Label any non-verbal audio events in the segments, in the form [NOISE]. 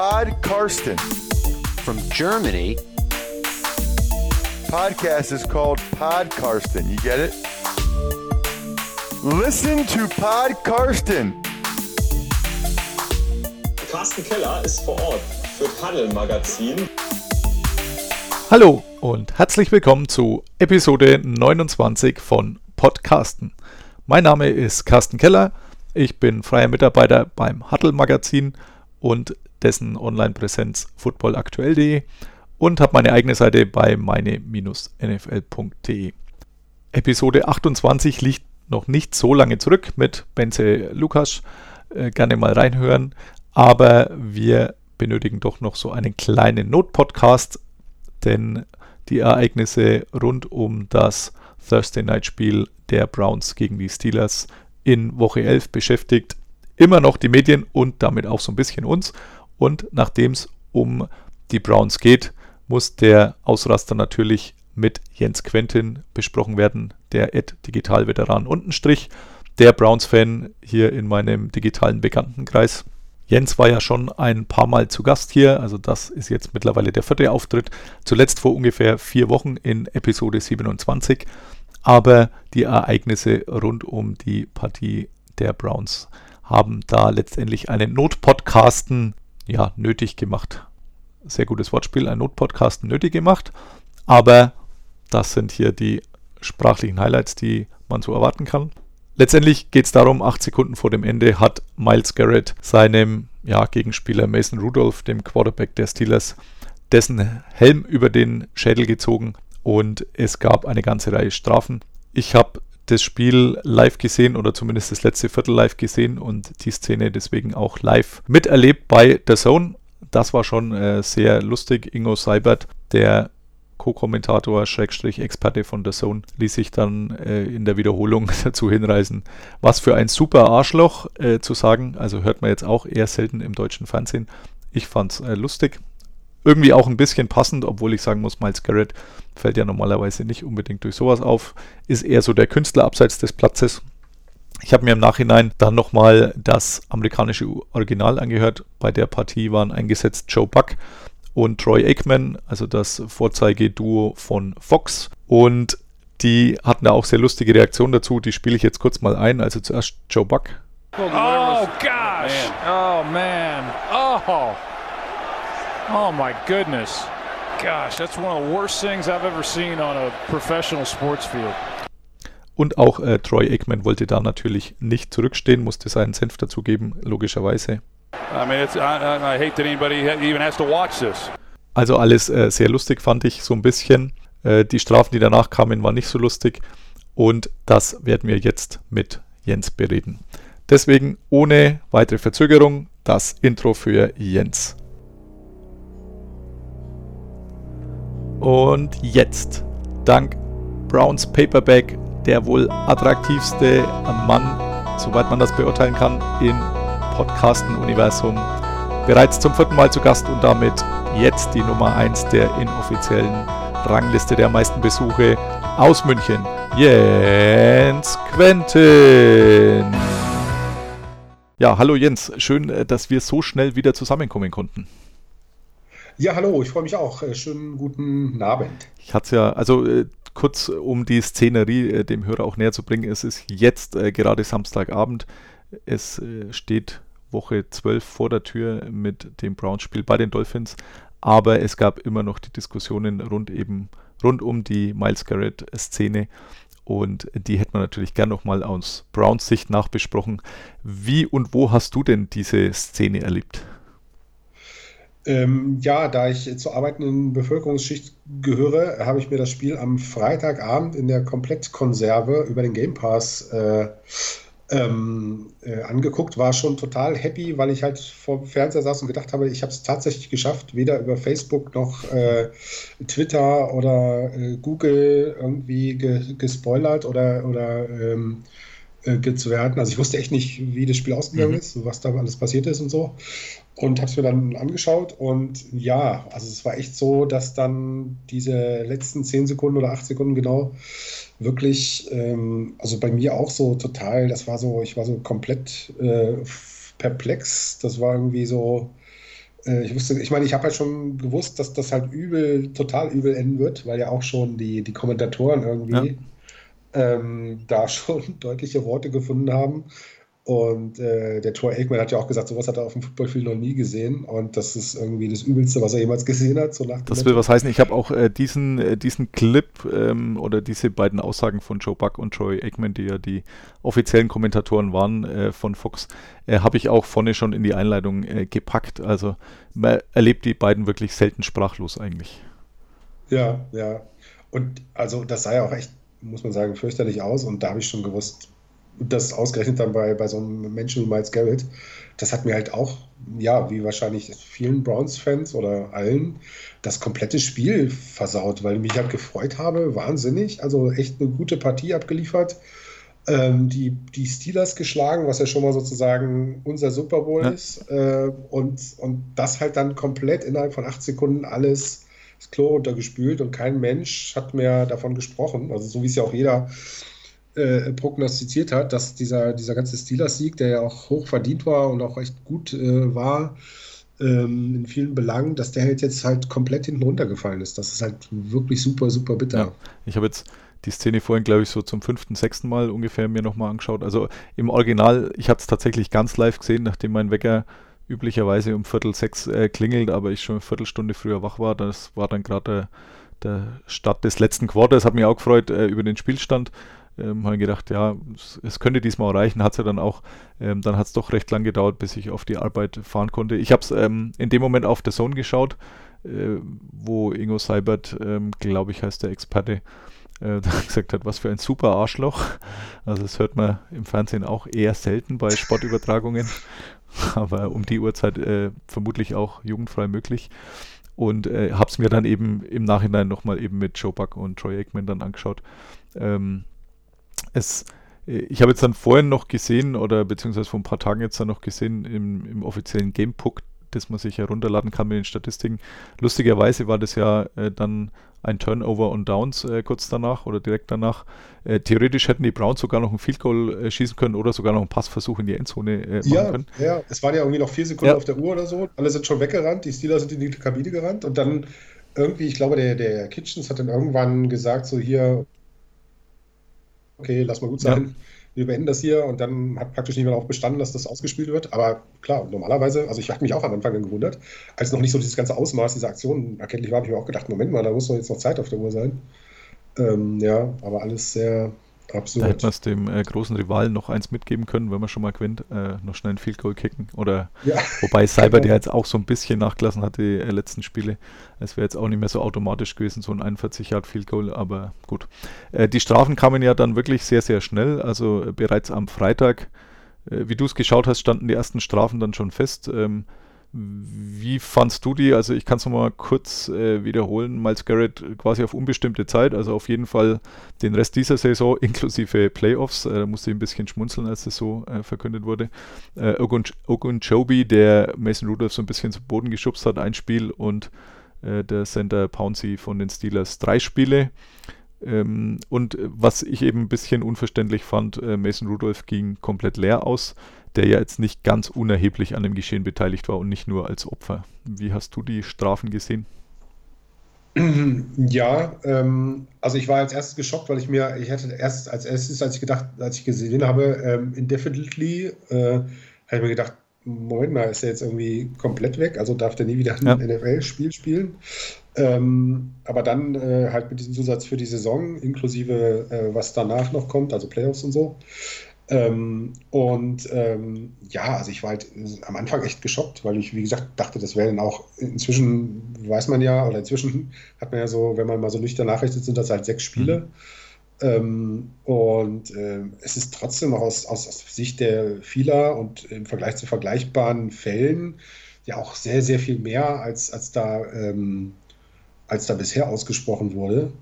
Pod Karsten from Germany. Podcast is called Pod Karsten. You get it? Listen to Pod Karsten. Carsten Keller ist vor Ort für Paddel Magazin. Hallo und herzlich willkommen zu Episode 29 von Podcasten. Mein Name ist Carsten Keller. Ich bin freier Mitarbeiter beim Huddle Magazin und dessen Online-Präsenz footballaktuell.de und habe meine eigene Seite bei meine-nfl.de. Episode 28 liegt noch nicht so lange zurück mit Benze Lukas. Äh, gerne mal reinhören. Aber wir benötigen doch noch so einen kleinen Not-Podcast, denn die Ereignisse rund um das Thursday Night Spiel der Browns gegen die Steelers in Woche 11 beschäftigt immer noch die Medien und damit auch so ein bisschen uns. Und nachdem es um die Browns geht, muss der Ausraster natürlich mit Jens Quentin besprochen werden, der Ed Digital-Veteran Untenstrich, der Browns-Fan hier in meinem digitalen Bekanntenkreis. Jens war ja schon ein paar Mal zu Gast hier, also das ist jetzt mittlerweile der vierte Auftritt, zuletzt vor ungefähr vier Wochen in Episode 27. Aber die Ereignisse rund um die Partie der Browns haben da letztendlich einen Notpodcasten ja, nötig gemacht. Sehr gutes Wortspiel, ein Notpodcasten nötig gemacht. Aber das sind hier die sprachlichen Highlights, die man so erwarten kann. Letztendlich geht es darum, acht Sekunden vor dem Ende hat Miles Garrett seinem ja, Gegenspieler Mason Rudolph, dem Quarterback der Steelers, dessen Helm über den Schädel gezogen und es gab eine ganze Reihe Strafen. Ich habe das Spiel live gesehen oder zumindest das letzte Viertel live gesehen und die Szene deswegen auch live miterlebt bei The Zone. Das war schon äh, sehr lustig. Ingo Seibert, der Co-Kommentator, Schrägstrich Experte von The Zone, ließ sich dann äh, in der Wiederholung [LAUGHS] dazu hinreißen, was für ein super Arschloch äh, zu sagen. Also hört man jetzt auch eher selten im deutschen Fernsehen. Ich fand's äh, lustig irgendwie auch ein bisschen passend, obwohl ich sagen muss, Miles Garrett fällt ja normalerweise nicht unbedingt durch sowas auf, ist eher so der Künstler abseits des Platzes. Ich habe mir im Nachhinein dann nochmal das amerikanische Original angehört. Bei der Partie waren eingesetzt Joe Buck und Troy Aikman, also das Vorzeigeduo von Fox. Und die hatten da auch sehr lustige Reaktionen dazu. Die spiele ich jetzt kurz mal ein. Also zuerst Joe Buck. Oh gosh! Oh man! Oh! Oh my goodness. Gosh, that's one of the worst things I've ever seen on a professional sports field. Und auch äh, Troy Aikman wollte da natürlich nicht zurückstehen, musste seinen Senf dazugeben, logischerweise. I mean, it's, I, I hate that anybody even has to watch this. Also alles äh, sehr lustig fand ich so ein bisschen. Äh, die Strafen, die danach kamen, waren nicht so lustig. Und das werden wir jetzt mit Jens bereden. Deswegen ohne weitere Verzögerung das Intro für Jens. Und jetzt, dank Browns Paperback, der wohl attraktivste Mann, soweit man das beurteilen kann, im Podcasten-Universum, bereits zum vierten Mal zu Gast und damit jetzt die Nummer 1 der inoffiziellen Rangliste der meisten Besuche aus München, Jens Quentin. Ja, hallo Jens, schön, äh, dass wir so schnell wieder zusammenkommen konnten. Ja, hallo, ich freue mich auch. Äh, schönen guten Abend. Ich hatte es ja, also äh, kurz um die Szenerie äh, dem Hörer auch näher zu bringen, es ist jetzt gerade Samstagabend. Es steht Woche 12 vor der Tür mit dem Browns-Spiel bei den Dolphins, aber es gab immer noch die Diskussionen rund eben rund um die Miles Garrett-Szene und die hätte man natürlich gern nochmal aus Browns Sicht nachbesprochen. Wie und wo hast du denn diese Szene erlebt? Ähm, ja, da ich zur arbeitenden Bevölkerungsschicht gehöre, habe ich mir das Spiel am Freitagabend in der Komplettkonserve über den Game Pass äh, ähm, äh, angeguckt, war schon total happy, weil ich halt vor dem Fernseher saß und gedacht habe, ich habe es tatsächlich geschafft, weder über Facebook noch äh, Twitter oder äh, Google irgendwie ge gespoilert oder, oder ähm, äh, zu werden. Also ich wusste echt nicht, wie das Spiel ausgegangen mhm. ist, was da alles passiert ist und so. Und habe es mir dann angeschaut und ja, also es war echt so, dass dann diese letzten zehn Sekunden oder acht Sekunden genau wirklich, ähm, also bei mir auch so total, das war so, ich war so komplett äh, perplex. Das war irgendwie so, äh, ich wusste, ich meine, ich habe halt schon gewusst, dass das halt übel, total übel enden wird, weil ja auch schon die, die Kommentatoren irgendwie ja. Ähm, da [LAUGHS] schon deutliche Worte gefunden haben. Und äh, der Troy Aikman hat ja auch gesagt, sowas hat er auf dem Footballfield noch nie gesehen. Und das ist irgendwie das Übelste, was er jemals gesehen hat. So nach das will was heißen. Ich habe auch äh, diesen, äh, diesen Clip ähm, oder diese beiden Aussagen von Joe Buck und Troy Aikman, die ja die offiziellen Kommentatoren waren äh, von Fox, äh, habe ich auch vorne schon in die Einleitung äh, gepackt. Also man erlebt die beiden wirklich selten sprachlos eigentlich. Ja, ja. Und also das sah ja auch echt, muss man sagen, fürchterlich aus. Und da habe ich schon gewusst, das ausgerechnet dann bei, bei so einem Menschen wie Miles Garrett, das hat mir halt auch, ja, wie wahrscheinlich vielen Browns-Fans oder allen, das komplette Spiel versaut, weil ich mich halt gefreut habe, wahnsinnig, also echt eine gute Partie abgeliefert. Ähm, die, die Steelers geschlagen, was ja schon mal sozusagen unser Super Bowl ja. ist. Äh, und, und das halt dann komplett innerhalb von acht Sekunden alles das Klo runtergespült und kein Mensch hat mehr davon gesprochen. Also so wie es ja auch jeder äh, prognostiziert hat, dass dieser, dieser ganze Steelers-Sieg, der ja auch hoch verdient war und auch echt gut äh, war, ähm, in vielen Belangen, dass der halt jetzt halt komplett hinten runtergefallen ist. Das ist halt wirklich super, super bitter. Ja, ich habe jetzt die Szene vorhin, glaube ich, so zum fünften, sechsten Mal ungefähr mir nochmal angeschaut. Also im Original, ich habe es tatsächlich ganz live gesehen, nachdem mein Wecker üblicherweise um Viertel sechs äh, klingelt, aber ich schon eine Viertelstunde früher wach war. Das war dann gerade der, der Start des letzten Quarters. Hat mich auch gefreut äh, über den Spielstand ähm, habe gedacht, ja, es, es, könnte diesmal reichen, hat es ja dann auch. Ähm, dann hat es doch recht lang gedauert, bis ich auf die Arbeit fahren konnte. Ich habe es ähm, in dem Moment auf der Zone geschaut, äh, wo Ingo Seibert, ähm, glaube ich, heißt der Experte, äh, [LAUGHS] gesagt hat, was für ein super Arschloch. Also das hört man im Fernsehen auch eher selten bei Sportübertragungen, [LAUGHS] aber um die Uhrzeit äh, vermutlich auch jugendfrei möglich und äh, habe es mir dann eben im Nachhinein nochmal eben mit Joe Buck und Troy Aikman dann angeschaut. Ähm, es, äh, ich habe jetzt dann vorhin noch gesehen, oder beziehungsweise vor ein paar Tagen jetzt dann noch gesehen, im, im offiziellen Gamebook, das man sich herunterladen kann mit den Statistiken. Lustigerweise war das ja äh, dann ein Turnover und Downs äh, kurz danach oder direkt danach. Äh, theoretisch hätten die Browns sogar noch ein Field Goal äh, schießen können oder sogar noch einen Passversuch in die Endzone äh, machen ja, können. Ja, es waren ja irgendwie noch vier Sekunden ja. auf der Uhr oder so. Alle sind schon weggerannt, die Steelers sind in die Kabine gerannt und dann irgendwie, ich glaube, der, der Kitchens hat dann irgendwann gesagt, so hier, okay, lass mal gut sein. Ja. Wir beenden das hier und dann hat praktisch niemand darauf bestanden, dass das ausgespielt wird. Aber klar, normalerweise, also ich habe mich auch am Anfang gewundert, als noch nicht so dieses ganze Ausmaß dieser Aktion erkenntlich war, habe ich mir auch gedacht, Moment mal, da muss doch jetzt noch Zeit auf der Uhr sein. Ähm, ja, aber alles sehr, Absurd. Da hätte man es dem äh, großen Rivalen noch eins mitgeben können, wenn man schon mal gewinnt, äh, noch schnell ein Field Goal kicken. Oder ja. wobei Cyber, der genau. jetzt auch so ein bisschen nachgelassen hat, die äh, letzten Spiele. Es wäre jetzt auch nicht mehr so automatisch gewesen, so ein 41 Yard Field Goal, aber gut. Äh, die Strafen kamen ja dann wirklich sehr, sehr schnell. Also äh, bereits am Freitag, äh, wie du es geschaut hast, standen die ersten Strafen dann schon fest. Ähm, wie fandst du die? Also ich kann es nochmal kurz äh, wiederholen. Miles Garrett quasi auf unbestimmte Zeit, also auf jeden Fall den Rest dieser Saison [LAUGHS] inklusive Playoffs. Äh, musste ich ein bisschen schmunzeln, als das so äh, verkündet wurde. Äh, Ogun Joby, der Mason Rudolph so ein bisschen zu Boden geschubst hat, ein Spiel und äh, der Center Pouncy von den Steelers drei Spiele. Ähm, und was ich eben ein bisschen unverständlich fand, äh, Mason Rudolph ging komplett leer aus der ja jetzt nicht ganz unerheblich an dem Geschehen beteiligt war und nicht nur als Opfer. Wie hast du die Strafen gesehen? Ja, ähm, also ich war als erstes geschockt, weil ich mir, ich hätte erst als erstes, als ich gedacht, als ich gesehen habe, ähm, indefinitely, äh, habe ich mir gedacht, Moment mal, ist er jetzt irgendwie komplett weg, also darf der nie wieder ein ja. NFL-Spiel spielen. Ähm, aber dann äh, halt mit diesem Zusatz für die Saison, inklusive äh, was danach noch kommt, also Playoffs und so. Ähm, und ähm, ja, also ich war halt am Anfang echt geschockt, weil ich, wie gesagt, dachte, das wäre dann auch, inzwischen weiß man ja, oder inzwischen hat man ja so, wenn man mal so nüchtern nachrichtet, sind das halt sechs Spiele. Mhm. Ähm, und äh, es ist trotzdem auch aus, aus, aus, Sicht der vieler und im Vergleich zu vergleichbaren Fällen ja auch sehr, sehr viel mehr, als, als, da, ähm, als da bisher ausgesprochen wurde.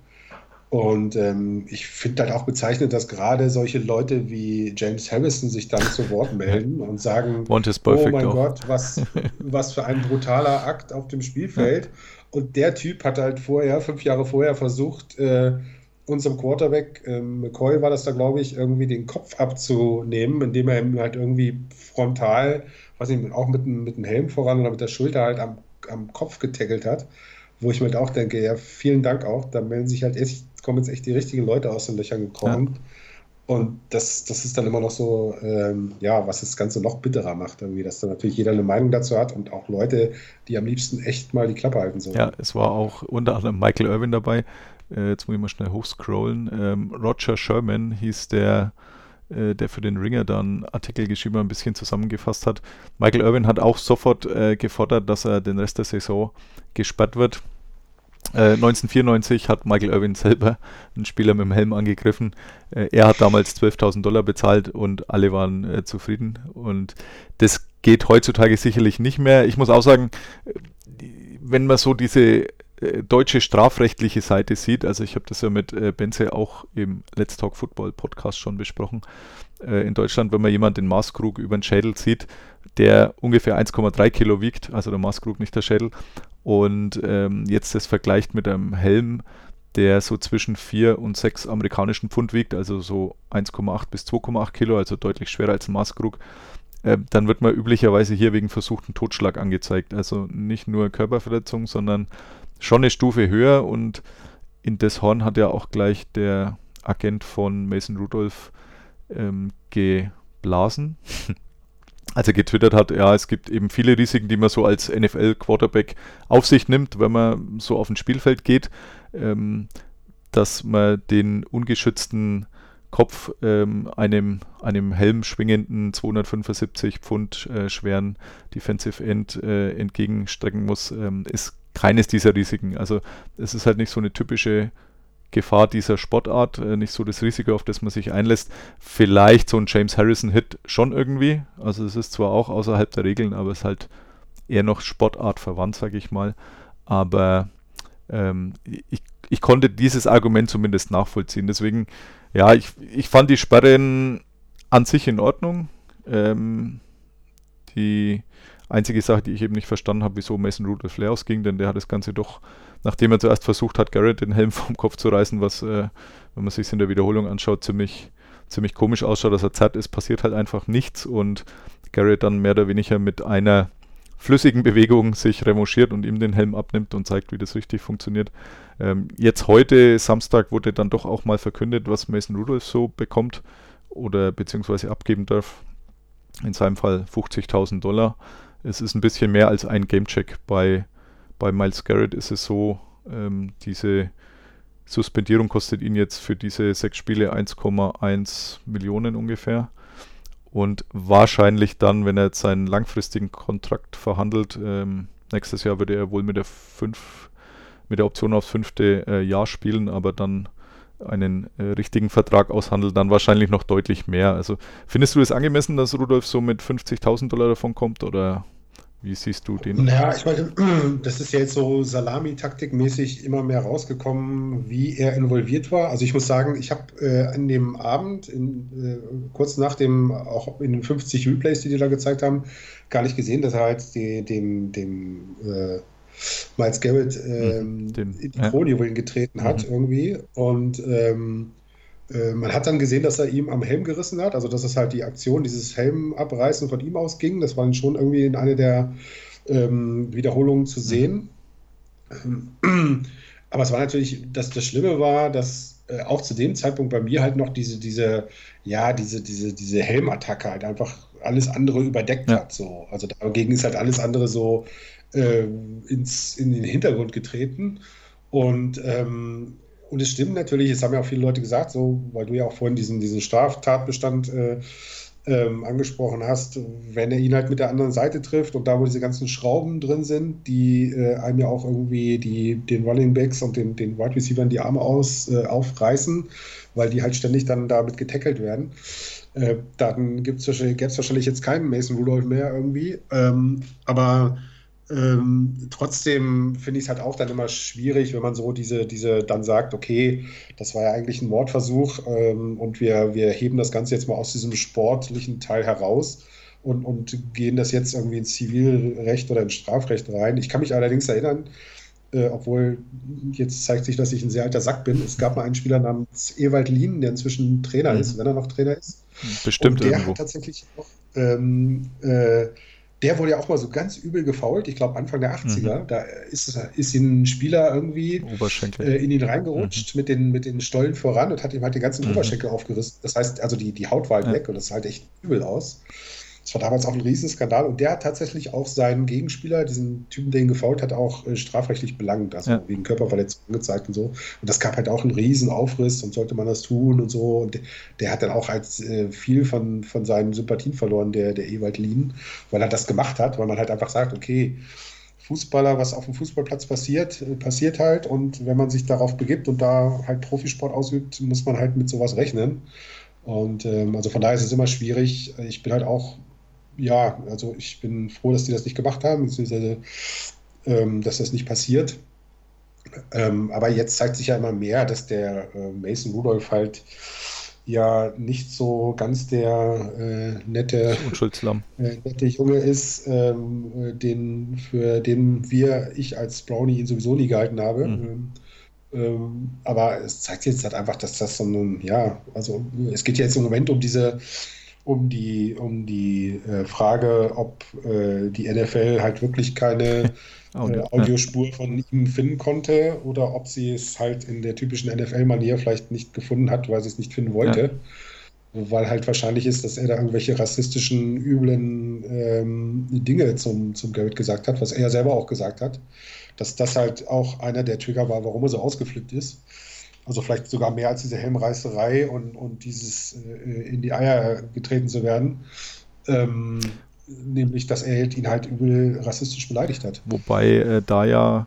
Und ähm, ich finde halt auch bezeichnend, dass gerade solche Leute wie James Harrison sich dann zu Wort melden [LAUGHS] und sagen, oh mein auch. Gott, was, [LAUGHS] was für ein brutaler Akt auf dem Spielfeld. Und der Typ hat halt vorher, fünf Jahre vorher versucht, äh, unserem Quarterback, ähm, McCoy war das da, glaube ich, irgendwie den Kopf abzunehmen, indem er ihm halt irgendwie frontal, weiß nicht, auch mit, mit dem Helm voran oder mit der Schulter halt am, am Kopf getackelt hat. Wo ich mir halt auch denke, ja, vielen Dank auch. Da melden sich halt echt, kommen jetzt echt die richtigen Leute aus den Löchern gekommen. Ja. Und das, das ist dann immer noch so, ähm, ja, was das Ganze noch bitterer macht, irgendwie, dass da natürlich jeder eine Meinung dazu hat und auch Leute, die am liebsten echt mal die Klappe halten sollen. Ja, es war auch unter anderem Michael Irvin dabei. Äh, jetzt muss ich mal schnell hochscrollen. Ähm, Roger Sherman hieß der, äh, der für den Ringer dann Artikel geschrieben ein bisschen zusammengefasst hat. Michael Irvin hat auch sofort äh, gefordert, dass er den Rest der Saison gesperrt wird. 1994 äh, hat Michael Irvin [LAUGHS] selber einen Spieler mit dem Helm angegriffen. Äh, er hat damals 12.000 Dollar bezahlt und alle waren zufrieden. Und das geht heutzutage sicherlich nicht mehr. Ich muss auch sagen, wenn man so diese deutsche strafrechtliche Seite sieht, also ich habe das ja mit Benze auch im Let's Talk Football Podcast schon besprochen, in Deutschland, wenn man jemanden den Maßkrug über den Schädel zieht, der ungefähr 1,3 Kilo wiegt, also der Maßkrug, nicht der Schädel, und ähm, jetzt das vergleicht mit einem Helm, der so zwischen 4 und 6 amerikanischen Pfund wiegt, also so 1,8 bis 2,8 Kilo, also deutlich schwerer als ein Maßkrug, äh, dann wird man üblicherweise hier wegen versuchten Totschlag angezeigt. Also nicht nur Körperverletzung, sondern schon eine Stufe höher und in das Horn hat ja auch gleich der Agent von Mason Rudolph ähm, geblasen. [LAUGHS] als er getwittert hat, ja, es gibt eben viele Risiken, die man so als NFL-Quarterback auf sich nimmt, wenn man so auf ein Spielfeld geht, ähm, dass man den ungeschützten Kopf ähm, einem, einem Helm schwingenden 275 Pfund äh, schweren Defensive End äh, entgegenstrecken muss, ähm, ist keines dieser Risiken. Also es ist halt nicht so eine typische Gefahr dieser Sportart, äh, nicht so das Risiko, auf das man sich einlässt. Vielleicht so ein James Harrison-Hit schon irgendwie. Also es ist zwar auch außerhalb der Regeln, aber es ist halt eher noch Sportart verwandt, sage ich mal. Aber ähm, ich, ich konnte dieses Argument zumindest nachvollziehen. Deswegen, ja, ich, ich fand die Sperren an sich in Ordnung. Ähm, die einzige Sache, die ich eben nicht verstanden habe, wieso Mason Rudolph leer ausging, denn der hat das Ganze doch nachdem er zuerst versucht hat, Garrett den Helm [LAUGHS] vom Kopf zu reißen, was, äh, wenn man sich in der Wiederholung anschaut, ziemlich, ziemlich komisch ausschaut, dass er zart ist, passiert halt einfach nichts und Garrett dann mehr oder weniger mit einer flüssigen Bewegung sich revanchiert und ihm den Helm abnimmt und zeigt, wie das richtig funktioniert. Ähm, jetzt heute, Samstag, wurde dann doch auch mal verkündet, was Mason Rudolph so bekommt oder beziehungsweise abgeben darf. In seinem Fall 50.000 Dollar. Es ist ein bisschen mehr als ein Gamecheck bei bei Miles Garrett ist es so, ähm, diese Suspendierung kostet ihn jetzt für diese sechs Spiele 1,1 Millionen ungefähr. Und wahrscheinlich dann, wenn er jetzt seinen langfristigen Kontrakt verhandelt, ähm, nächstes Jahr würde er wohl mit der, fünf, mit der Option aufs fünfte äh, Jahr spielen, aber dann einen äh, richtigen Vertrag aushandeln, dann wahrscheinlich noch deutlich mehr. Also findest du es angemessen, dass Rudolf so mit 50.000 Dollar davon kommt oder wie siehst du den? Naja, ich meine, [CLEARS THROAT] das ist ja jetzt so Salami-Taktik-mäßig immer mehr rausgekommen, wie er involviert war. Also ich muss sagen, ich habe äh, an dem Abend, in, äh, kurz nach dem, auch in den 50 Replays, die die da gezeigt haben, gar nicht gesehen, dass er halt die, dem, dem äh, Miles Garrett mhm, in die Kronjuwelen getreten hat mhm. irgendwie. Und ähm, äh, man hat dann gesehen, dass er ihm am Helm gerissen hat, also dass es halt die Aktion, dieses Helm abreißen von ihm ausging. Das war dann schon irgendwie in einer der ähm, Wiederholungen zu sehen. Mhm. [CLEARS THROAT] Aber es war natürlich, dass das Schlimme war, dass äh, auch zu dem Zeitpunkt bei mir halt noch diese, diese, ja, diese, diese, diese Helmattacke halt einfach alles andere überdeckt ja. hat. So. Also dagegen ist halt alles andere so äh, ins, in den Hintergrund getreten. Und ähm, und es stimmt natürlich, es haben ja auch viele Leute gesagt, so, weil du ja auch vorhin diesen, diesen Straftatbestand äh, ähm, angesprochen hast, wenn er ihn halt mit der anderen Seite trifft und da, wo diese ganzen Schrauben drin sind, die äh, einem ja auch irgendwie die, den Running Backs und den, den Wide Receivers die Arme aus, äh, aufreißen, weil die halt ständig dann damit getackelt werden. Äh, dann gäbe es wahrscheinlich jetzt keinen Mason Rudolph mehr irgendwie. Ähm, aber ähm, trotzdem finde ich es halt auch dann immer schwierig, wenn man so diese, diese dann sagt, okay, das war ja eigentlich ein Mordversuch ähm, und wir, wir heben das Ganze jetzt mal aus diesem sportlichen Teil heraus und, und gehen das jetzt irgendwie ins Zivilrecht oder ins Strafrecht rein. Ich kann mich allerdings erinnern, äh, obwohl jetzt zeigt sich, dass ich ein sehr alter Sack bin. Es gab mal einen Spieler namens Ewald Lien, der inzwischen Trainer mhm. ist, wenn er noch Trainer ist. Bestimmt Und der irgendwo. hat tatsächlich auch, ähm, äh, der wurde ja auch mal so ganz übel gefault, ich glaube Anfang der 80er. Mhm. Da ist, ist ein Spieler irgendwie äh, in ihn reingerutscht mit, den, mit den Stollen voran und hat ihm halt den ganzen Oberschenkel aufgerissen. Das heißt, also die, die Haut war halt Ja. weg und das sah halt echt übel aus. Das war damals auch ein Riesenskandal und der hat tatsächlich auch seinen Gegenspieler, diesen Typen, der ihn gefault hat, auch äh, strafrechtlich belangt, also Ja. wegen Körperverletzung angezeigt und so. Und das gab halt auch einen riesen Aufriss und sollte man das tun und so. Und der, der hat dann auch als äh, viel von, von seinen Sympathien verloren, der, der Ewald Lien, weil er das gemacht hat, weil man halt einfach sagt, okay, Fußballer, was auf dem Fußballplatz passiert, äh, passiert halt. Und wenn man sich darauf begibt und da halt Profisport ausübt, muss man halt mit sowas rechnen. Und ähm, also von daher ist es immer schwierig. Ich bin halt auch, ja, also ich bin froh, dass die das nicht gemacht haben, beziehungsweise ähm, dass das nicht passiert. Ähm, aber jetzt zeigt sich ja immer mehr, dass der äh, Mason Rudolph halt ja nicht so ganz der äh, nette äh, nette Junge ist, ähm, äh, den, für den wir, ich als Brownie ihn sowieso nie gehalten habe. Mhm. Ähm, ähm, aber es zeigt jetzt halt einfach, dass das so ein, ja, also es geht ja jetzt im Moment um diese, um die, um die äh, Frage, ob äh, die NFL halt wirklich keine Audio, [LAUGHS] äh, Audiospur von ihm finden konnte oder ob sie es halt in der typischen NFL-Manier vielleicht nicht gefunden hat, weil sie es nicht finden wollte. Weil halt wahrscheinlich ist, dass er da irgendwelche rassistischen, üblen ähm, Dinge zum, zum Garrett gesagt hat, was er selber auch gesagt hat. Dass das halt auch einer der Trigger war, warum er so ausgeflippt ist. Also vielleicht sogar mehr als diese Helmreißerei und, und dieses äh, in die Eier getreten zu werden. Ähm, nämlich, dass er ihn halt übel rassistisch beleidigt hat. Wobei äh, da ja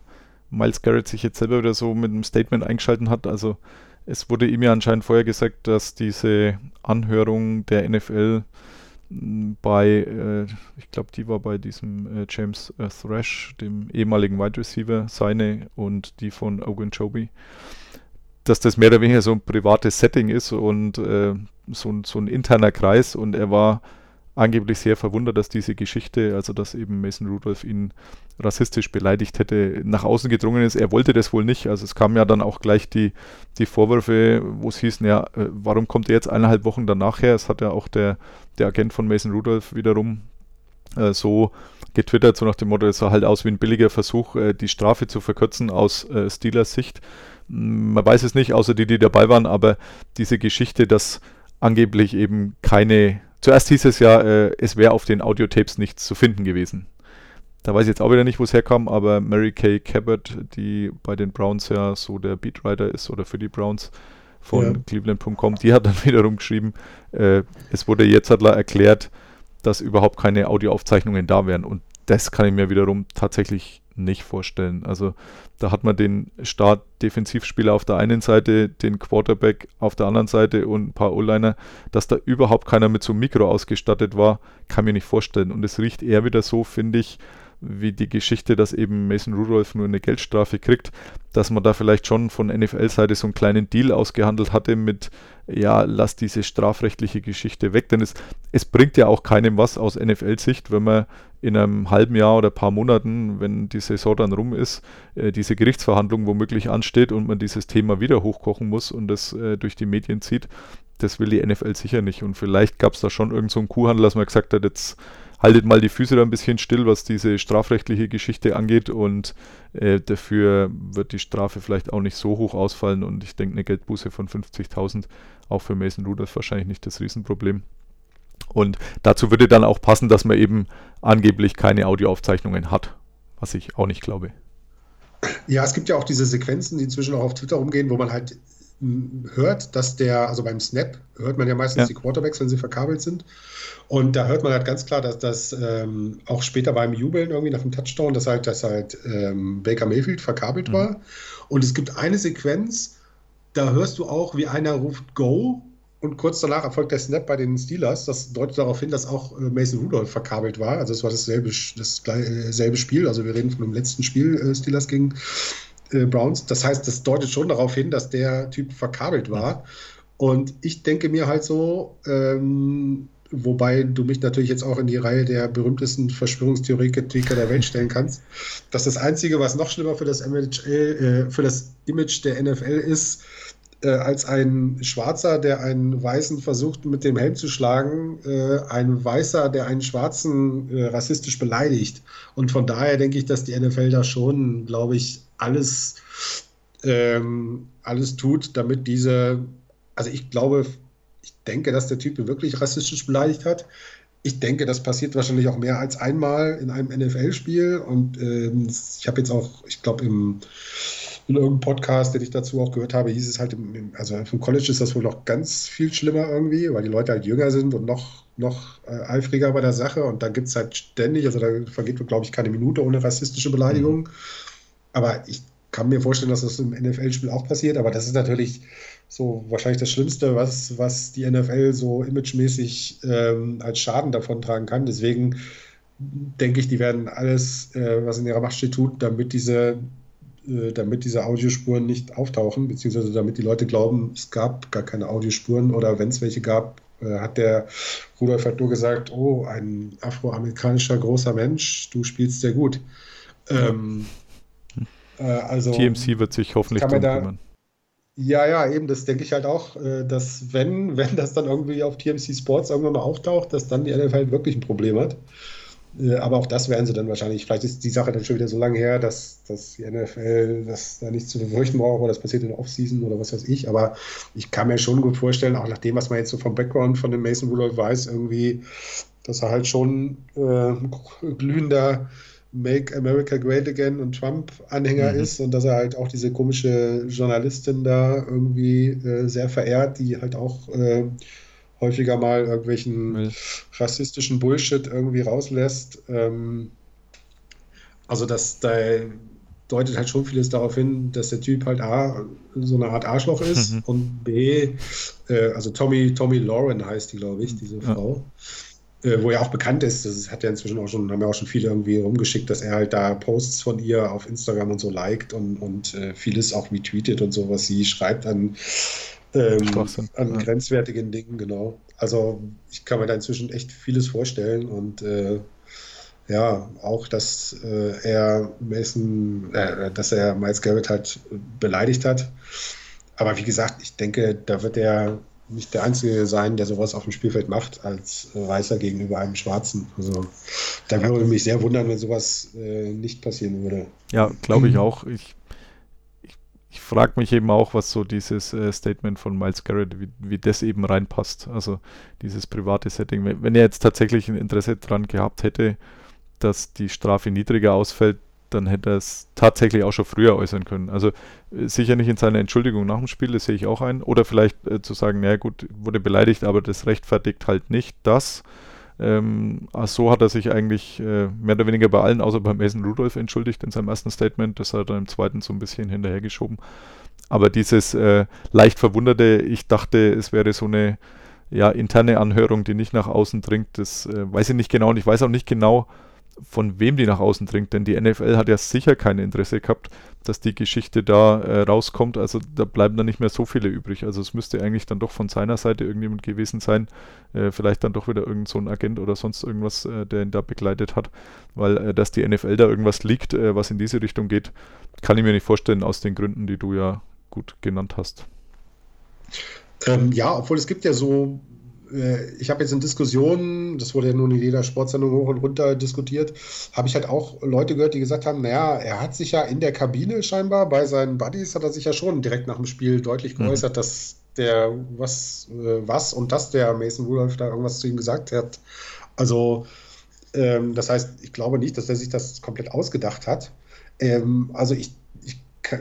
Miles Garrett sich jetzt selber wieder so mit einem Statement eingeschalten hat. Also es wurde ihm ja anscheinend vorher gesagt, dass diese Anhörung der NFL bei, äh, ich glaube, die war bei diesem äh, James äh, Thrash, dem ehemaligen Wide Receiver, seine und die von Owen Joby, dass das mehr oder weniger so ein privates Setting ist und äh, so, ein- so ein interner Kreis und er war angeblich sehr verwundert, dass diese Geschichte, also dass eben Mason Rudolph ihn rassistisch beleidigt hätte, nach außen gedrungen ist. Er wollte das wohl nicht. Also es kamen ja dann auch gleich die, die Vorwürfe, wo es hieß, ja, äh, warum kommt er jetzt eineinhalb Wochen danach her? Es hat ja auch der, der Agent von Mason Rudolph wiederum äh, so getwittert, so nach dem Motto, es sah halt aus wie ein billiger Versuch, äh, die Strafe zu verkürzen aus äh, Steelers Sicht. Mm, Man weiß es nicht, außer die, die dabei waren, aber diese Geschichte, dass angeblich eben keine. Zuerst hieß es ja, äh, es wäre auf den Audiotapes nichts zu finden gewesen. Da weiß ich jetzt auch wieder nicht, wo es herkam, aber Mary Kay Cabot, die bei den Browns ja so der Beatwriter ist oder für die Browns von Ja. Cleveland.com, die hat dann [LAUGHS] wiederum geschrieben, äh, es wurde jetzt hat erklärt, dass überhaupt keine Audioaufzeichnungen da wären. Und das kann ich mir wiederum tatsächlich nicht vorstellen. Also da hat man den Start-Defensivspieler auf der einen Seite, den Quarterback auf der anderen Seite und ein paar O-Liner, dass da überhaupt keiner mit so einem Mikro ausgestattet war, kann mir nicht vorstellen. Und es riecht eher wieder so, finde ich, wie die Geschichte, dass eben Mason Rudolph nur eine Geldstrafe kriegt, dass man da vielleicht schon von NFL-Seite so einen kleinen Deal ausgehandelt hatte mit, ja, lass diese strafrechtliche Geschichte weg, denn es, es bringt ja auch keinem was aus NFL-Sicht, wenn man in einem halben Jahr oder paar Monaten, wenn die Saison dann rum ist, äh, diese Gerichtsverhandlung womöglich ansteht und man dieses Thema wieder hochkochen muss und das äh, durch die Medien zieht. Das will die NFL sicher nicht. Und vielleicht gab es da schon irgend so Kuhhandel, dass man gesagt hat, jetzt haltet mal die Füße da ein bisschen still, was diese strafrechtliche Geschichte angeht und äh, dafür wird die Strafe vielleicht auch nicht so hoch ausfallen und ich denke eine Geldbuße von 50.000 auch für Mason Rudolph wahrscheinlich nicht das Riesenproblem. Und dazu würde dann auch passen, dass man eben angeblich keine Audioaufzeichnungen hat, was ich auch nicht glaube. Ja, es gibt ja auch diese Sequenzen, die inzwischen auch auf Twitter rumgehen, wo man halt hört, dass der, also beim Snap hört man ja meistens Ja. die Quarterbacks, wenn sie verkabelt sind. Und da hört man halt ganz klar, dass das ähm, auch später beim Jubeln irgendwie nach dem Touchdown, dass halt, dass halt ähm, Baker Mayfield verkabelt Mhm. war. Und es gibt eine Sequenz, da hörst du auch, wie einer ruft Go und kurz danach erfolgt der Snap bei den Steelers. Das deutet darauf hin, dass auch äh, Mason Rudolph verkabelt war. Also es war dasselbe, Sch- das gle- äh, Spiel. Also wir reden von dem letzten Spiel äh, Steelers gegen äh, Browns. Das heißt, das deutet schon darauf hin, dass der Typ verkabelt war. Und ich denke mir halt so, ähm, wobei du mich natürlich jetzt auch in die Reihe der berühmtesten Verschwörungstheoretiker der Welt stellen kannst, dass das Einzige, was noch schlimmer für das, MHL, äh, für das Image der NFL ist, äh, als ein Schwarzer, der einen Weißen versucht mit dem Helm zu schlagen, äh, ein Weißer, der einen Schwarzen äh, rassistisch beleidigt. Und von daher denke ich, dass die NFL da schon, glaube ich, alles, ähm, alles tut, damit diese, also ich glaube, ich denke, dass der Typ wirklich rassistisch beleidigt hat. Ich denke, das passiert wahrscheinlich auch mehr als einmal in einem NFL-Spiel. Und ähm, ich habe jetzt auch, ich glaube, im in irgendeinem Podcast, den ich dazu auch gehört habe, hieß es halt, im, also im College ist das wohl noch ganz viel schlimmer irgendwie, weil die Leute halt jünger sind und noch, noch äh, eifriger bei der Sache und da gibt es halt ständig, also da vergeht, glaube ich, keine Minute ohne rassistische Beleidigung. Mhm. Aber ich kann mir vorstellen, dass das im NFL-Spiel auch passiert, aber das ist natürlich so wahrscheinlich das Schlimmste, was, was die NFL so imagemäßig ähm, als Schaden davon tragen kann. Deswegen denke ich, die werden alles, äh, was in ihrer Macht steht, tun, damit diese damit diese Audiospuren nicht auftauchen, beziehungsweise damit die Leute glauben, es gab gar keine Audiospuren oder wenn es welche gab, äh, hat der Rudolf halt nur gesagt, oh, ein afroamerikanischer großer Mensch, du spielst sehr gut. Ähm, äh, also, TMC wird sich hoffentlich drum kümmern. Ja, ja, eben, das denke ich halt auch, äh, dass wenn, [LAUGHS] wenn das dann irgendwie auf TMC Sports irgendwann mal auftaucht, dass dann die NFL wirklich ein Problem hat. Äh, aber auch das werden sie dann wahrscheinlich. Vielleicht ist die Sache dann schon wieder so lange her, dass, dass die NFL das da nichts zu befürchten braucht oder das passiert in der Offseason oder was weiß ich. Aber ich kann mir schon gut vorstellen, auch nach dem, was man jetzt so vom Background von dem Mason Rudolph weiß, irgendwie, dass er halt schon äh, glühender Make America Great Again und Trump-Anhänger mhm. ist und dass er halt auch diese komische Journalistin da irgendwie äh, sehr verehrt, die halt auch äh, häufiger mal irgendwelchen Müll. rassistischen Bullshit irgendwie rauslässt. Ähm, also das da deutet halt schon vieles darauf hin, dass der Typ halt A, so eine Art Arschloch ist mhm. und B, äh, also Tommy, Tommy Lauren heißt die, glaube ich, diese ja. Frau. Äh, wo er auch bekannt ist, das hat ja inzwischen auch schon, haben ja auch schon viele irgendwie rumgeschickt, dass er halt da Posts von ihr auf Instagram und so liked und, und äh, vieles auch retweetet und so, was sie schreibt an ähm, an ja. grenzwertigen Dingen, genau. Also ich kann mir da inzwischen echt vieles vorstellen und äh, ja, auch, dass äh, er Mason, äh, dass er Miles Garrett halt beleidigt hat. Aber wie gesagt, ich denke, da wird er nicht der Einzige sein, der sowas auf dem Spielfeld macht, als Weißer gegenüber einem Schwarzen. Also da würde mich sehr wundern, wenn sowas äh, nicht passieren würde. Ja, glaube ich [CLEARS THROAT] auch. Ich ich frage mich eben auch, was so dieses äh, Statement von Miles Garrett, wie, wie das eben reinpasst. Also dieses private Setting. Wenn, wenn er jetzt tatsächlich ein Interesse daran gehabt hätte, dass die Strafe niedriger ausfällt, dann hätte er es tatsächlich auch schon früher äußern können. Also äh, sicher nicht in seiner Entschuldigung nach dem Spiel, das sehe ich auch ein. Oder vielleicht äh, zu sagen, naja gut, wurde beleidigt, aber das rechtfertigt halt nicht das. Ähm, so hat er sich eigentlich äh, mehr oder weniger bei allen, außer bei Mason Rudolph, entschuldigt in seinem ersten Statement. Das hat er im zweiten so ein bisschen hinterhergeschoben. Aber dieses äh, leicht verwunderte, ich dachte, es wäre so eine ja, interne Anhörung, die nicht nach außen dringt, das äh, weiß ich nicht genau. Und ich weiß auch nicht genau, von wem die nach außen dringt, denn die NFL hat ja sicher kein Interesse gehabt, dass die Geschichte da äh, rauskommt. Also da bleiben dann nicht mehr so viele übrig. Also es müsste eigentlich dann doch von seiner Seite irgendjemand gewesen sein, äh, vielleicht dann doch wieder irgend so Agent oder sonst irgendwas, äh, der ihn da begleitet hat, weil äh, dass die NFL da irgendwas liegt, äh, was in diese Richtung geht, kann ich mir nicht vorstellen aus den Gründen, die du ja gut genannt hast. Ähm, ja, obwohl es gibt ja so äh, ich habe jetzt in Diskussionen, das wurde ja nun in jeder Sportsendung hoch und runter diskutiert, habe ich halt auch Leute gehört, die gesagt haben, naja, er hat sich ja in der Kabine scheinbar bei seinen Buddies, hat er sich ja schon direkt nach dem Spiel deutlich mhm. geäußert, mhm. dass der was, äh, was und dass der Mason Rudolph da irgendwas zu ihm gesagt hat. Also, ähm, das heißt, ich glaube nicht, dass er sich das komplett ausgedacht hat. Ähm, also ich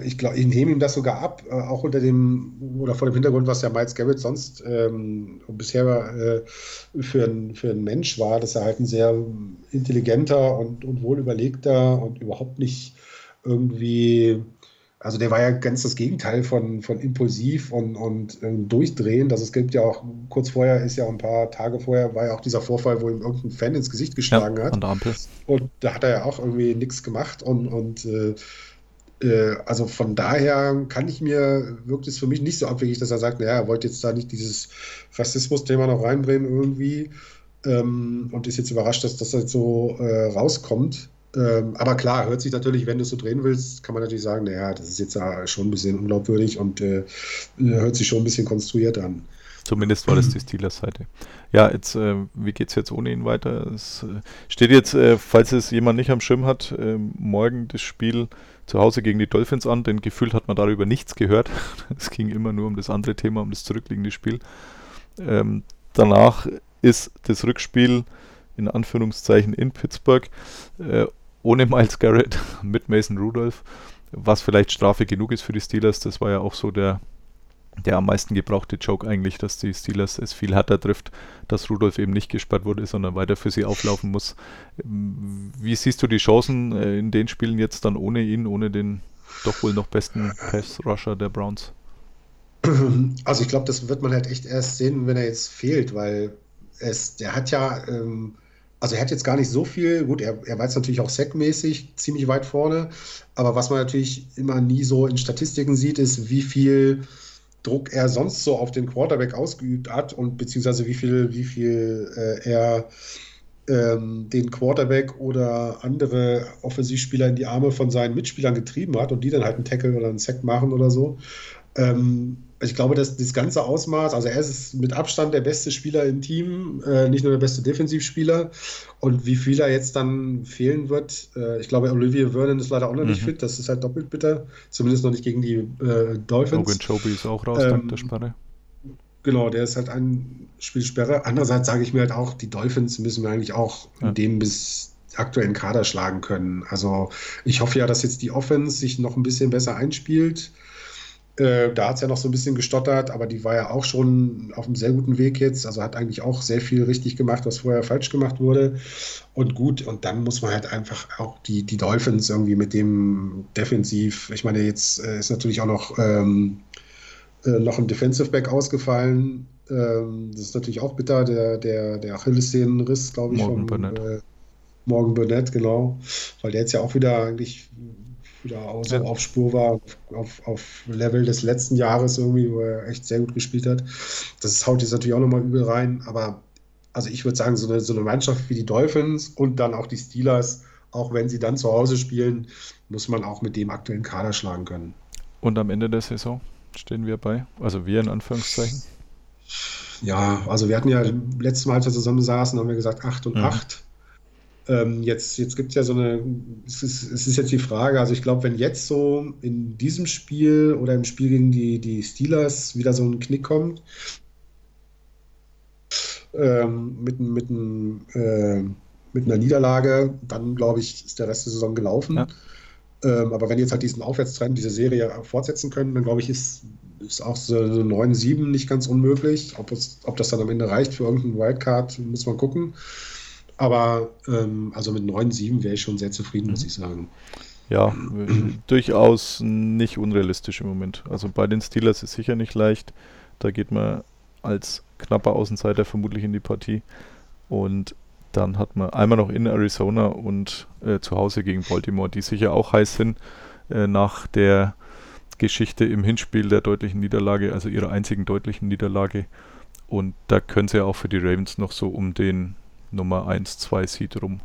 ich glaube, ich nehme ihm das sogar ab, äh, auch unter dem oder vor dem Hintergrund, was ja Miles Garrett sonst ähm, bisher äh, für, ein, für Mensch war, dass er halt ein sehr intelligenter und, und wohlüberlegter und überhaupt nicht irgendwie, also der war ja ganz das Gegenteil von, von impulsiv und, und äh, durchdrehend. Also es gibt ja auch, kurz vorher ist ja ein paar Tage vorher, war ja auch dieser Vorfall, wo ihm irgendein Fan ins Gesicht geschlagen ja, hat. Und da hat er ja auch irgendwie nichts gemacht und, und äh, also von daher kann ich mir, wirkt es für mich nicht so abwegig, dass er sagt, naja, er wollte jetzt da nicht dieses Rassismus-Thema noch reinbringen irgendwie. ähm, und ist jetzt überrascht, dass das jetzt so äh, rauskommt. Ähm, aber klar, hört sich natürlich, wenn du es so drehen willst, kann man natürlich sagen, naja, das ist jetzt schon ein bisschen unglaubwürdig und äh, hört sich schon ein bisschen konstruiert an. Zumindest war das die Steelers-Seite. Ja, jetzt, äh, wie geht es jetzt ohne ihn weiter? Es äh, steht jetzt, äh, falls es jemand nicht am Schirm hat, morgen das Spiel zu Hause gegen die Dolphins an, denn gefühlt hat man darüber nichts gehört. [LAUGHS] es ging immer nur um das andere Thema, um das zurückliegende Spiel. Ähm, danach ist das Rückspiel in Anführungszeichen in Pittsburgh äh, ohne Miles Garrett [LAUGHS] mit Mason Rudolph, was vielleicht Strafe genug ist für die Steelers. Das war ja auch so der, der am meisten gebrauchte Joke eigentlich, dass die Steelers es viel härter trifft, dass Rudolph eben nicht gesperrt wurde, sondern weiter für sie auflaufen muss. Wie siehst du die Chancen äh, in den Spielen jetzt dann ohne ihn, ohne den doch wohl noch besten Pass-Rusher der Browns? Also ich glaube, das wird man halt echt erst sehen, wenn er jetzt fehlt, weil es, der hat ja, ähm, also er hat jetzt gar nicht so viel, gut, er, er war jetzt natürlich auch sackmäßig ziemlich weit vorne, aber was man natürlich immer nie so in Statistiken sieht, ist, wie viel Druck er sonst so auf den Quarterback ausgeübt hat und beziehungsweise wie viel, wie viel äh, er ähm, den Quarterback oder andere Offensivspieler in die Arme von seinen Mitspielern getrieben hat und die dann halt einen Tackle oder einen Sack machen oder so. Ähm, ich glaube, dass das ganze Ausmaß, also er ist mit Abstand der beste Spieler im Team, äh, nicht nur der beste Defensivspieler. Und wie viel er jetzt dann fehlen wird, äh, ich glaube, Olivier Vernon ist leider auch noch mhm. nicht fit, das ist halt doppelt bitter, zumindest noch nicht gegen die äh, Dolphins. Logan Choby ist auch raus, ähm, dank der Sperre. Genau, der ist halt ein Spielsperre. Andererseits sage ich mir halt auch, die Dolphins müssen wir eigentlich auch ja. in dem bis aktuellen Kader schlagen können. Also ich hoffe ja, dass jetzt die Offense sich noch ein bisschen besser einspielt. Äh, da hat es ja noch so ein bisschen gestottert, aber die war ja auch schon auf einem sehr guten Weg jetzt. Also hat eigentlich auch sehr viel richtig gemacht, was vorher falsch gemacht wurde. Und gut, und dann muss man halt einfach auch die, die Dolphins irgendwie mit dem Defensiv. Ich meine, jetzt äh, ist natürlich auch noch, ähm, äh, noch ein Defensive Back ausgefallen. Ähm, das ist natürlich auch bitter, der, der, der Achillessehnenriss, glaube ich, Morgan vom, Burnett. Äh, Morgan Burnett, genau. Weil der jetzt ja auch wieder eigentlich wieder auch so auf Spur war, auf, auf Level des letzten Jahres irgendwie, wo er echt sehr gut gespielt hat. Das haut jetzt natürlich auch nochmal übel rein, aber also ich würde sagen, so eine, so eine Mannschaft wie die Dolphins und dann auch die Steelers, auch wenn sie dann zu Hause spielen, muss man auch mit dem aktuellen Kader schlagen können. Und am Ende der Saison stehen wir bei, also wir in Anführungszeichen. Ja, also wir hatten ja letztes Mal, als wir zusammen saßen, haben wir gesagt 8 und 8. Mhm. Ähm, jetzt jetzt gibt es ja so eine, es ist, es ist jetzt die Frage, also ich glaube, wenn jetzt so in diesem Spiel oder im Spiel gegen die, die Steelers wieder so ein Knick kommt, ähm, mit, mit, äh, mit einer Niederlage, dann glaube ich, ist der Rest der Saison gelaufen. Ja. Ähm, aber wenn jetzt halt diesen Aufwärtstrend, diese Serie fortsetzen können, dann glaube ich, ist, ist auch so, so 9-7 nicht ganz unmöglich. Ob, es, ob das dann am Ende reicht für irgendeinen Wildcard, muss man gucken. Aber ähm, also mit 9-7 wäre ich schon sehr zufrieden, muss ich sagen. Ja, durchaus nicht unrealistisch im Moment. Also bei den Steelers ist sicher nicht leicht. Da geht man als knapper Außenseiter vermutlich in die Partie. Und dann hat man einmal noch in Arizona und äh, zu Hause gegen Baltimore, die sicher auch heiß sind äh, nach der Geschichte im Hinspiel der deutlichen Niederlage, also ihrer einzigen deutlichen Niederlage. Und da können sie ja auch für die Ravens noch so um den Nummer 1, 2 Seed rum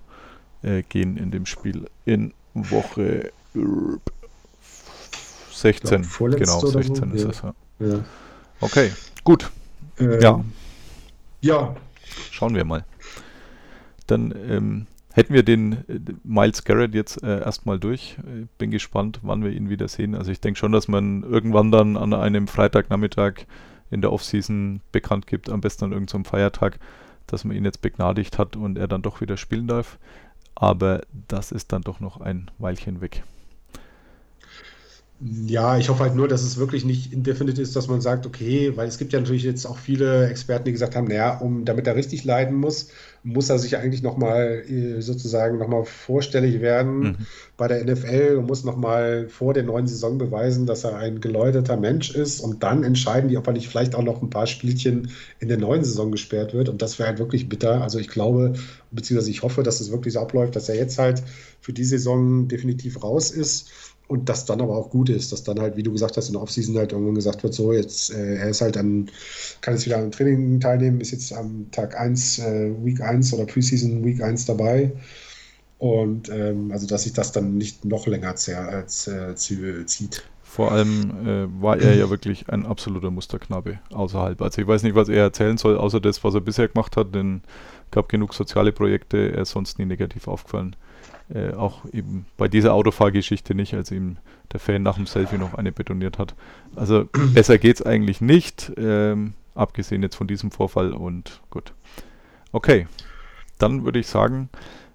äh, gehen in dem Spiel in Woche 16. Glaub, genau, 16 so? ist ja. es. Ja. ja. Okay, gut. Ähm, ja. Ja. Schauen wir mal. Dann ähm, hätten wir den äh, Miles Garrett jetzt äh, erstmal durch. Äh, bin gespannt, wann wir ihn wieder sehen. Also ich denke schon, dass man irgendwann dann an einem Freitagnachmittag in der Offseason bekannt gibt, am besten an irgendeinem Feiertag, dass man ihn jetzt begnadigt hat und er dann doch wieder spielen darf. Aber das ist dann doch noch ein Weilchen weg. Ja, ich hoffe halt nur, dass es wirklich nicht indefinite ist, dass man sagt, okay, weil es gibt ja natürlich jetzt auch viele Experten, die gesagt haben, naja, um, damit er richtig leiden muss, muss er sich eigentlich nochmal äh, sozusagen nochmal vorstellig werden mhm. bei der NFL und muss nochmal vor der neuen Saison beweisen, dass er ein geläuterter Mensch ist und dann entscheiden die, ob er nicht vielleicht auch noch ein paar Spielchen in der neuen Saison gesperrt wird und das wäre halt wirklich bitter. Also ich glaube, beziehungsweise ich hoffe, dass es wirklich so abläuft, dass er jetzt halt für die Saison definitiv raus ist und das dann aber auch gut ist, dass dann halt, wie du gesagt hast, in der Offseason halt irgendwann gesagt wird, so jetzt, äh, er ist halt dann, kann jetzt wieder am Training teilnehmen, ist jetzt am Tag 1, äh, Week 1 oder Preseason Week 1 dabei. Und ähm, also, dass sich das dann nicht noch länger als, äh, zieht. Vor allem äh, war er ja wirklich ein absoluter Musterknabe außerhalb. Also ich weiß nicht, was er erzählen soll, außer das, was er bisher gemacht hat, denn gab genug soziale Projekte, er ist sonst nie negativ aufgefallen. Äh, auch eben bei dieser Autofahrgeschichte nicht, als ihm der Fan nach dem Selfie noch eine betoniert hat. Also [CLEARS THROAT] besser geht's eigentlich nicht, ähm, abgesehen jetzt von diesem Vorfall und gut. Okay, dann würde ich sagen,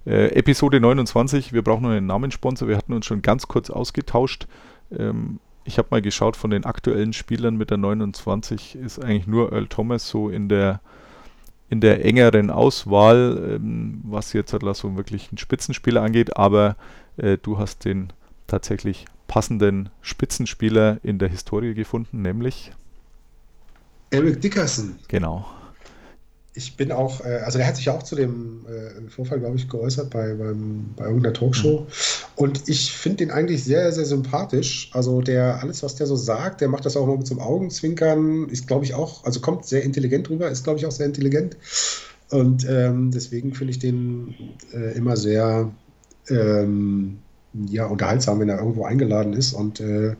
äh, Episode 29, wir brauchen noch einen Namenssponsor, wir hatten uns schon ganz kurz ausgetauscht. Ähm, ich habe mal geschaut, von den aktuellen Spielern mit der 29 ist eigentlich nur Earl Thomas so in der, in der engeren Auswahl, ähm, was jetzt halt so wirklich einen Spitzenspieler angeht, aber äh, du hast den tatsächlich passenden Spitzenspieler in der Historie gefunden, nämlich Eric Dickerson. Genau ich bin auch, äh, also der hat sich auch zu dem äh, Vorfall, glaube ich, geäußert bei, beim, bei irgendeiner Talkshow. Mhm. Und ich finde ihn eigentlich sehr, sehr sympathisch. Also der, alles, was der so sagt, der macht das auch mal mit so einem Augenzwinkern, ist, glaube ich, auch, also kommt sehr intelligent rüber, ist, glaube ich, auch sehr intelligent. Und ähm, deswegen finde ich den äh, immer sehr ähm, ja, unterhaltsam, wenn er irgendwo eingeladen ist. Und äh,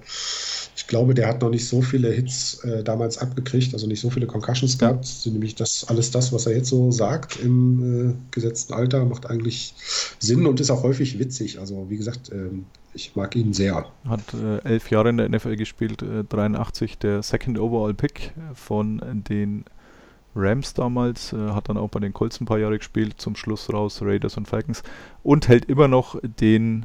glaube, der hat noch nicht so viele Hits äh, damals abgekriegt, also nicht so viele Concussions gehabt. Ja. Nämlich das alles das, was er jetzt so sagt im äh, gesetzten Alter, macht eigentlich Sinn und ist auch häufig witzig. Also wie gesagt, äh, ich mag ihn sehr. Hat äh, elf Jahre in der NFL gespielt, 83 äh, der Second Overall Pick von den Rams damals, äh, hat dann auch bei den Colts ein paar Jahre gespielt, zum Schluss raus Raiders und Falcons und hält immer noch den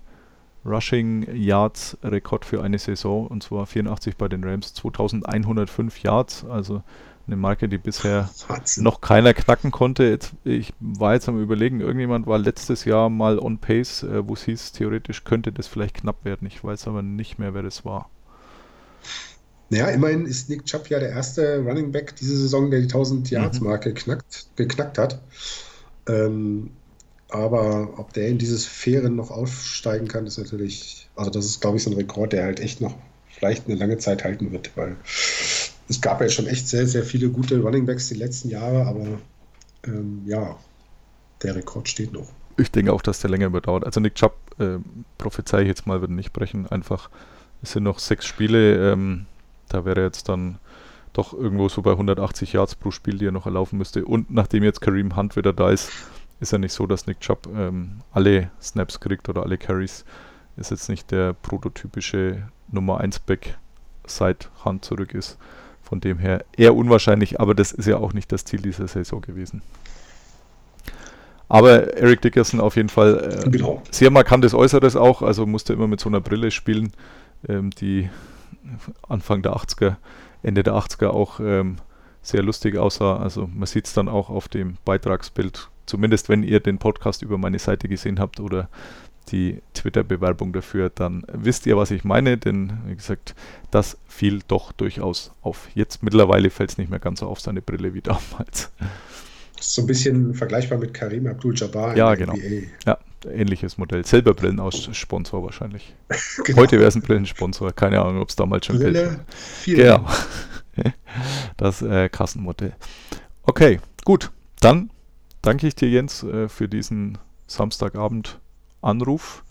Rushing Yards Rekord für eine Saison und zwar 84 bei den Rams, 2105 Yards, also eine Marke, die bisher [LAUGHS] Wahnsinn. noch keiner knacken konnte. Jetzt, ich war jetzt am überlegen, irgendjemand war letztes Jahr mal on pace, äh, wo es hieß, theoretisch könnte das vielleicht knapp werden. Ich weiß aber nicht mehr, wer das war. Naja, immerhin ist Nick Chubb ja der erste Running Back diese Saison, der die 1000 Yards Marke mhm. knackt, geknackt hat. Ähm, aber ob der in diese Sphären noch aufsteigen kann, ist natürlich, also das ist, glaube ich, so ein Rekord, der halt echt noch vielleicht eine lange Zeit halten wird, weil es gab ja schon echt sehr, sehr viele gute Runningbacks die letzten Jahre, aber ähm, ja, der Rekord steht noch. Ich denke auch, dass der länger überdauert. Also Nick Chubb, äh, prophezei ich jetzt mal, wird nicht brechen. Einfach, es sind noch sechs Spiele, ähm, da wäre jetzt dann doch irgendwo so bei 180 Yards pro Spiel, die er noch erlaufen müsste. Und nachdem jetzt Kareem Hunt wieder da ist, ist ja nicht so, dass Nick Chubb ähm, alle Snaps kriegt oder alle Carries. Ist jetzt nicht der prototypische Nummer 1 Back seit Hand zurück ist. Von dem her eher unwahrscheinlich, aber das ist ja auch nicht das Ziel dieser Saison gewesen. Aber Eric Dickerson auf jeden Fall äh, genau. sehr markantes Äußeres auch, also musste immer mit so einer Brille spielen, ähm, die Anfang der 80er, Ende der 80er auch ähm, sehr lustig aussah. Also man sieht es dann auch auf dem Beitragsbild zumindest wenn ihr den Podcast über meine Seite gesehen habt oder die Twitter-Bewerbung dafür, dann wisst ihr, was ich meine, denn wie gesagt, das fiel doch durchaus auf. Jetzt mittlerweile fällt es nicht mehr ganz so auf seine Brille wie damals. So ein bisschen vergleichbar mit Karim Abdul-Jabbar. Ja, genau. NBA. Ja, ähnliches Modell. Selber Brillensponsor wahrscheinlich. [LAUGHS] genau. Heute wäre es ein Brillensponsor. Keine Ahnung, ob es damals schon Brille, Geld Genau. [LAUGHS] Das äh, Kassenmodell. Okay, gut. Dann danke ich dir, Jens, äh, für diesen Samstagabend-Anruf.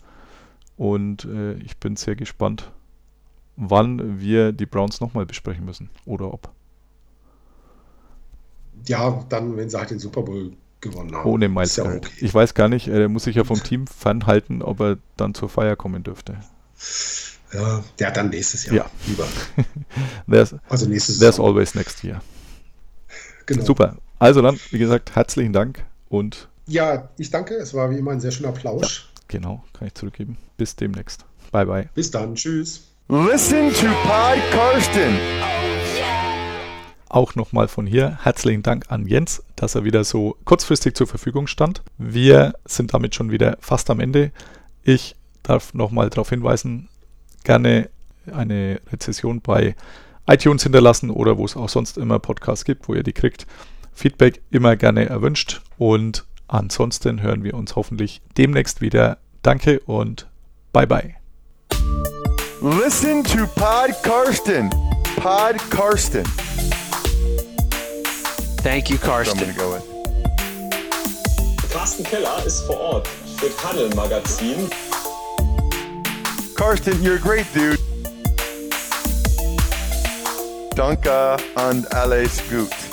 Und äh, ich bin sehr gespannt, wann wir die Browns nochmal besprechen müssen oder ob. Ja, dann, wenn sie halt den Super Bowl gewonnen haben. Ohne Miles ja okay. Ich weiß gar nicht, er muss sich ja vom Team fernhalten, ob er dann zur Feier kommen dürfte. Ja, der dann nächstes Jahr ja. lieber. [LAUGHS] there's, also nächstes Jahr. There's always next year. Genau. Super. Also dann, wie gesagt, herzlichen Dank und. Ja, ich danke. Es war wie immer ein sehr schöner Plausch. Ja, genau, kann ich zurückgeben. Bis demnächst. Bye, bye. Bis dann. Tschüss. Listen to Pod Karsten. Auch nochmal von hier herzlichen Dank an Jens, dass er wieder so kurzfristig zur Verfügung stand. Wir sind damit schon wieder fast am Ende. Ich darf nochmal darauf hinweisen, gerne eine Rezession bei iTunes hinterlassen oder wo es auch sonst immer Podcasts gibt, wo ihr die kriegt. Feedback immer gerne erwünscht und ansonsten hören wir uns hoffentlich demnächst wieder. Danke und bye bye. Listen to Pod Karsten. Pod Karsten. Thank you, Karsten. go with. Carsten Keller ist vor Ort für Tunnel Magazin. Karsten, you're a great dude. Danke and alles gut.